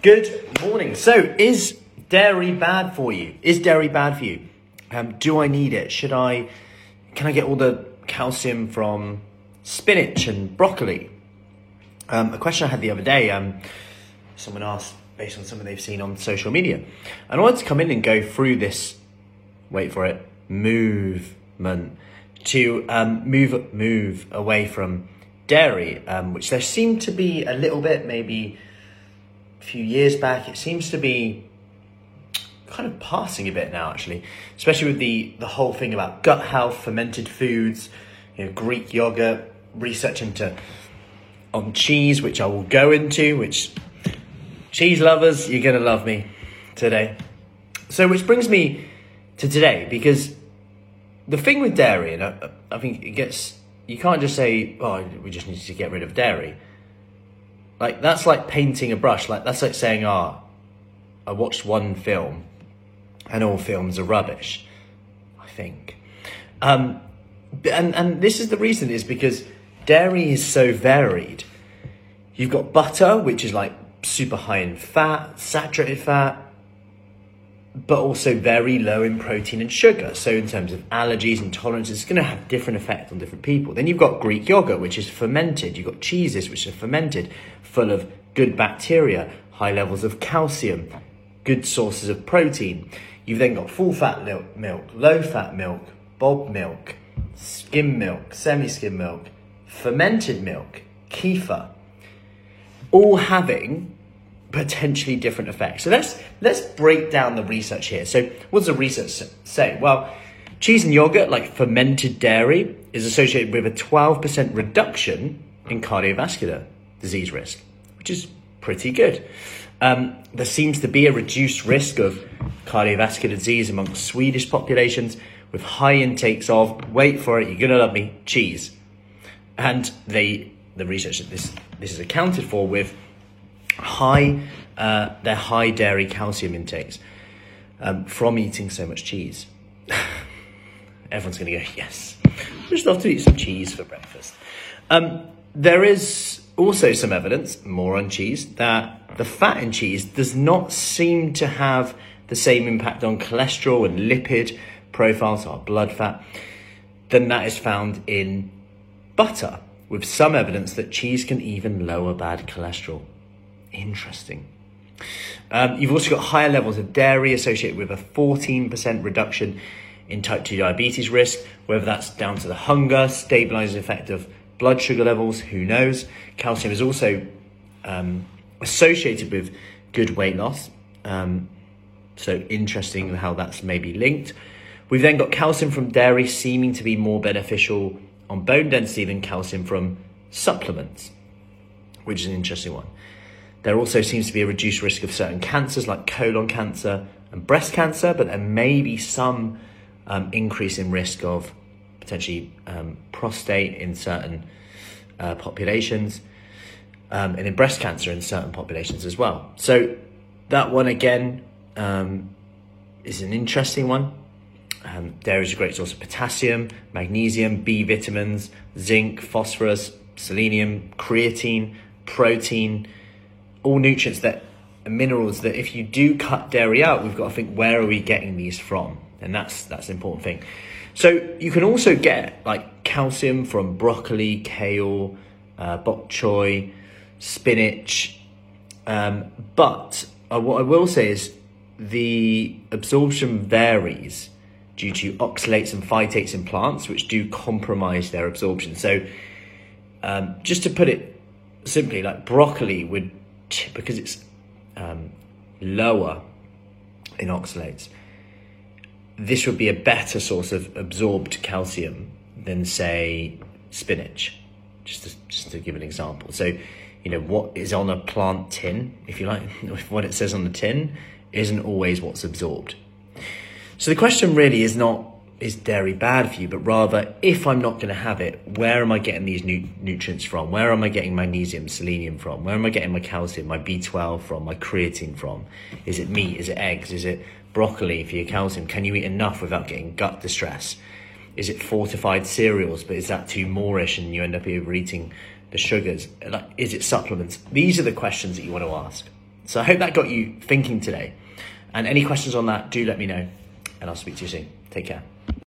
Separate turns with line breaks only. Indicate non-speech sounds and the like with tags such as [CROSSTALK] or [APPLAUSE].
Good morning. So, is dairy bad for you? Is dairy bad for you? Um, do I need it? Should I? Can I get all the calcium from spinach and broccoli? Um, a question I had the other day. Um, someone asked based on something they've seen on social media, and I wanted to come in and go through this. Wait for it. Movement to um, move move away from dairy, um, which there seemed to be a little bit maybe few years back. It seems to be kind of passing a bit now, actually, especially with the the whole thing about gut health, fermented foods, you know, Greek yogurt, research into on cheese, which I will go into. Which cheese lovers, you're gonna love me today. So, which brings me to today because the thing with dairy, and I, I think it gets you can't just say, "Oh, we just need to get rid of dairy." Like that's like painting a brush. Like that's like saying, "Ah, oh, I watched one film, and all films are rubbish." I think, um, and and this is the reason is because dairy is so varied. You've got butter, which is like super high in fat, saturated fat but also very low in protein and sugar. So in terms of allergies and tolerances, it's going to have different effect on different people. Then you've got Greek yogurt, which is fermented. You've got cheeses, which are fermented, full of good bacteria, high levels of calcium, good sources of protein. You've then got full fat milk, low fat milk, bulk milk, skim milk, semi skim milk, fermented milk, kefir, all having potentially different effects. So let's let's break down the research here. So what does the research say? Well, cheese and yogurt, like fermented dairy, is associated with a 12% reduction in cardiovascular disease risk, which is pretty good. Um, there seems to be a reduced risk of cardiovascular disease among Swedish populations with high intakes of, wait for it, you're gonna love me, cheese. And they, the research that this, this is accounted for with high, uh, their high dairy calcium intakes um, from eating so much cheese. [LAUGHS] Everyone's going to go, yes, I just love to eat some cheese for breakfast. Um, there is also some evidence, more on cheese, that the fat in cheese does not seem to have the same impact on cholesterol and lipid profiles, our blood fat, than that is found in butter, with some evidence that cheese can even lower bad cholesterol. Interesting. Um, you've also got higher levels of dairy associated with a 14% reduction in type 2 diabetes risk, whether that's down to the hunger, stabilizing effect of blood sugar levels, who knows. Calcium is also um, associated with good weight loss. Um, so interesting how that's maybe linked. We've then got calcium from dairy seeming to be more beneficial on bone density than calcium from supplements, which is an interesting one. There also seems to be a reduced risk of certain cancers like colon cancer and breast cancer, but there may be some um, increase in risk of potentially um, prostate in certain uh, populations um, and in breast cancer in certain populations as well. So that one again um, is an interesting one. Um, there is a great source of potassium, magnesium, B vitamins, zinc, phosphorus, selenium, creatine, protein, all nutrients that minerals that if you do cut dairy out, we've got to think where are we getting these from, and that's that's an important thing. So you can also get like calcium from broccoli, kale, uh, bok choy, spinach, um, but uh, what I will say is the absorption varies due to oxalates and phytates in plants, which do compromise their absorption. So, um, just to put it simply, like broccoli would because it's um, lower in oxalates, this would be a better source of absorbed calcium than, say, spinach. Just to, just to give an example. So, you know, what is on a plant tin, if you like, [LAUGHS] what it says on the tin, isn't always what's absorbed. So the question really is not is dairy bad for you, but rather if I'm not going to have it, where am I getting these nu- nutrients from? Where am I getting magnesium, selenium from? Where am I getting my calcium, my B12 from, my creatine from? Is it meat? Is it eggs? Is it broccoli for your calcium? Can you eat enough without getting gut distress? Is it fortified cereals, but is that too moorish and you end up overeating the sugars? Is it supplements? These are the questions that you want to ask. So I hope that got you thinking today. And any questions on that, do let me know, and I'll speak to you soon. Take care.